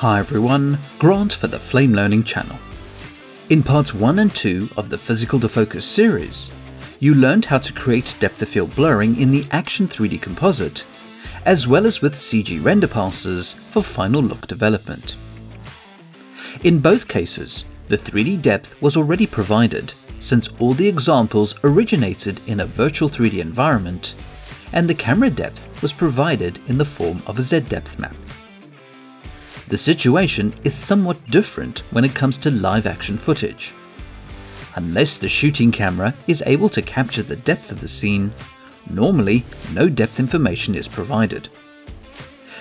Hi everyone, Grant for the Flame Learning channel. In parts 1 and 2 of the Physical Defocus series, you learned how to create depth of field blurring in the Action 3D composite, as well as with CG render passes for final look development. In both cases, the 3D depth was already provided since all the examples originated in a virtual 3D environment and the camera depth was provided in the form of a Z-depth map. The situation is somewhat different when it comes to live action footage. Unless the shooting camera is able to capture the depth of the scene, normally no depth information is provided.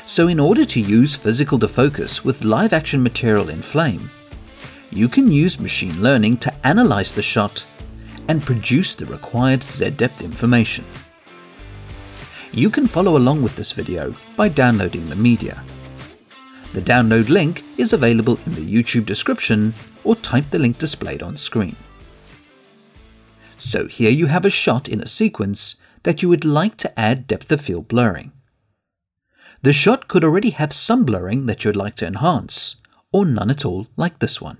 So in order to use physical defocus with live action material in Flame, you can use machine learning to analyze the shot and produce the required Z-depth information. You can follow along with this video by downloading the media. The download link is available in the YouTube description or type the link displayed on screen. So here you have a shot in a sequence that you would like to add depth of field blurring. The shot could already have some blurring that you'd like to enhance, or none at all like this one.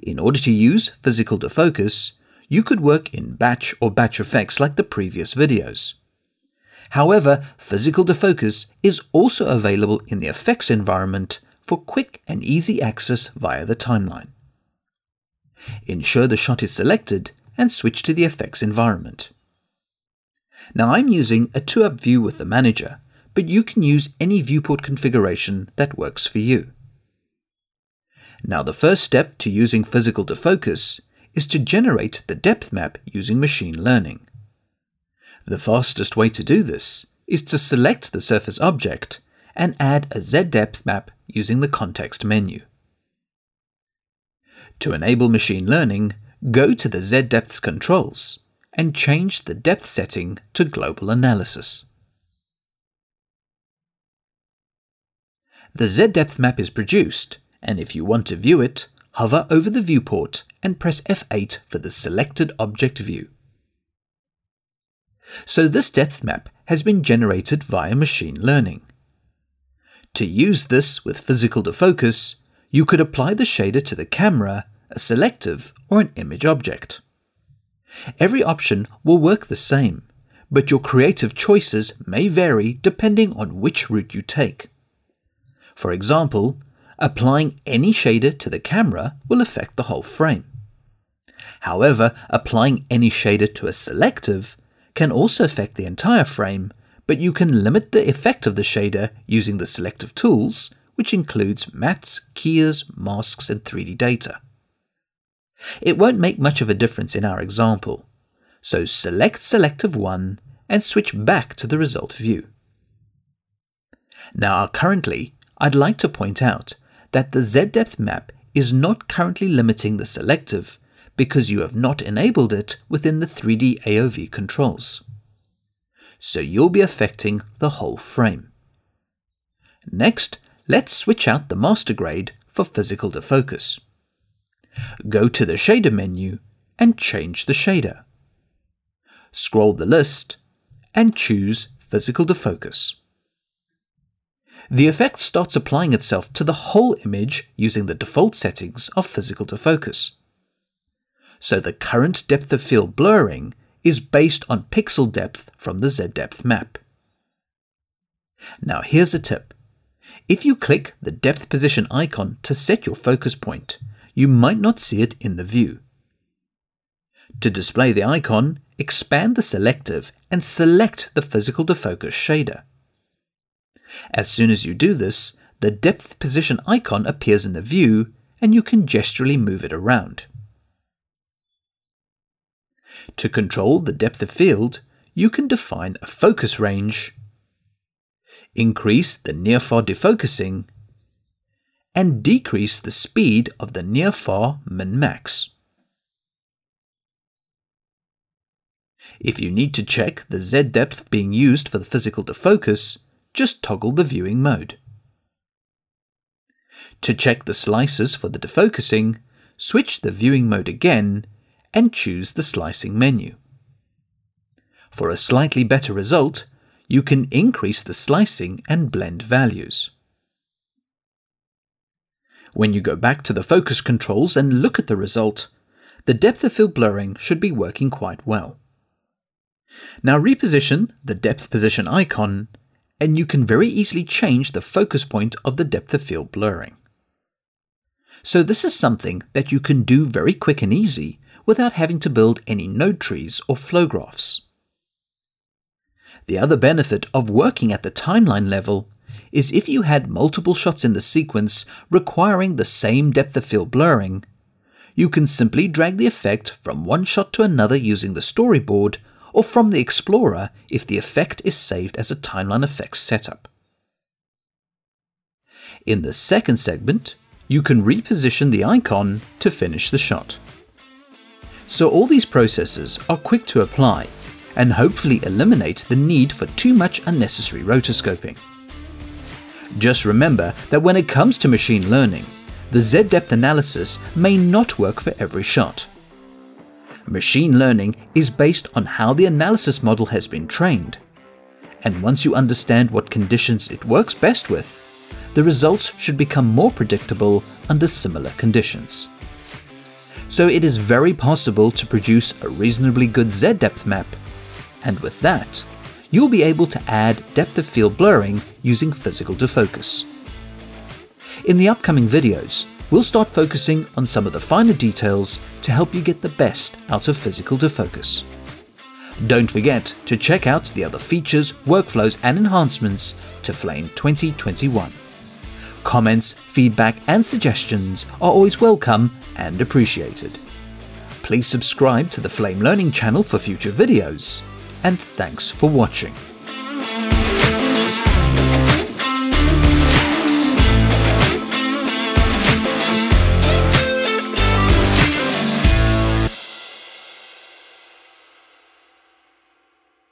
In order to use physical defocus, you could work in batch or batch effects like the previous videos. However, physical defocus is also available in the effects environment for quick and easy access via the timeline. Ensure the shot is selected and switch to the effects environment. Now I'm using a 2-up view with the manager, but you can use any viewport configuration that works for you. Now the first step to using physical defocus is to generate the depth map using machine learning. The fastest way to do this is to select the surface object and add a Z-depth map using the context menu. To enable machine learning, go to the Z-depths controls and change the depth setting to global analysis. The Z-depth map is produced, and if you want to view it, hover over the viewport and press F8 for the selected object view. So this depth map has been generated via machine learning. To use this with physical defocus, you could apply the shader to the camera, a selective, or an image object. Every option will work the same, but your creative choices may vary depending on which route you take. For example, applying any shader to the camera will affect the whole frame. However, applying any shader to a selective can also affect the entire frame, but you can limit the effect of the shader using the selective tools, which includes mattes, keyers, masks, and 3D data. It won't make much of a difference in our example, so select Selective 1 and switch back to the result view. Now currently, I'd like to point out that the Z-depth map is not currently limiting the selective because you have not enabled it within the 3D AOV controls. So you'll be affecting the whole frame. Next, let's switch out the master grade for physical defocus. Go to the shader menu and change the shader. Scroll the list and choose physical defocus. The effect starts applying itself to the whole image using the default settings of physical defocus so the current depth of field blurring is based on pixel depth from the Z-depth map. Now here's a tip. If you click the depth position icon to set your focus point, you might not see it in the view. To display the icon, expand the selective and select the physical defocus shader. As soon as you do this, the depth position icon appears in the view and you can gesturally move it around. To control the depth of field, you can define a focus range, increase the near-far defocusing, and decrease the speed of the near-far min-max. If you need to check the Z depth being used for the physical defocus, just toggle the viewing mode. To check the slices for the defocusing, switch the viewing mode again and choose the slicing menu. For a slightly better result, you can increase the slicing and blend values. When you go back to the focus controls and look at the result, the depth of field blurring should be working quite well. Now reposition the depth position icon and you can very easily change the focus point of the depth of field blurring. So this is something that you can do very quick and easy without having to build any node trees or flow graphs. The other benefit of working at the timeline level is if you had multiple shots in the sequence requiring the same depth of field blurring, you can simply drag the effect from one shot to another using the storyboard or from the Explorer if the effect is saved as a timeline effects setup. In the second segment, you can reposition the icon to finish the shot. So all these processes are quick to apply and hopefully eliminate the need for too much unnecessary rotoscoping. Just remember that when it comes to machine learning, the Z-depth analysis may not work for every shot. Machine learning is based on how the analysis model has been trained. And once you understand what conditions it works best with, the results should become more predictable under similar conditions. So it is very possible to produce a reasonably good Z-depth map, and with that, you'll be able to add depth of field blurring using physical defocus. In the upcoming videos, we'll start focusing on some of the finer details to help you get the best out of physical defocus. Don't forget to check out the other features, workflows, and enhancements to Flame 2021. Comments, feedback, and suggestions are always welcome and appreciated. Please subscribe to the Flame Learning channel for future videos, and thanks for watching.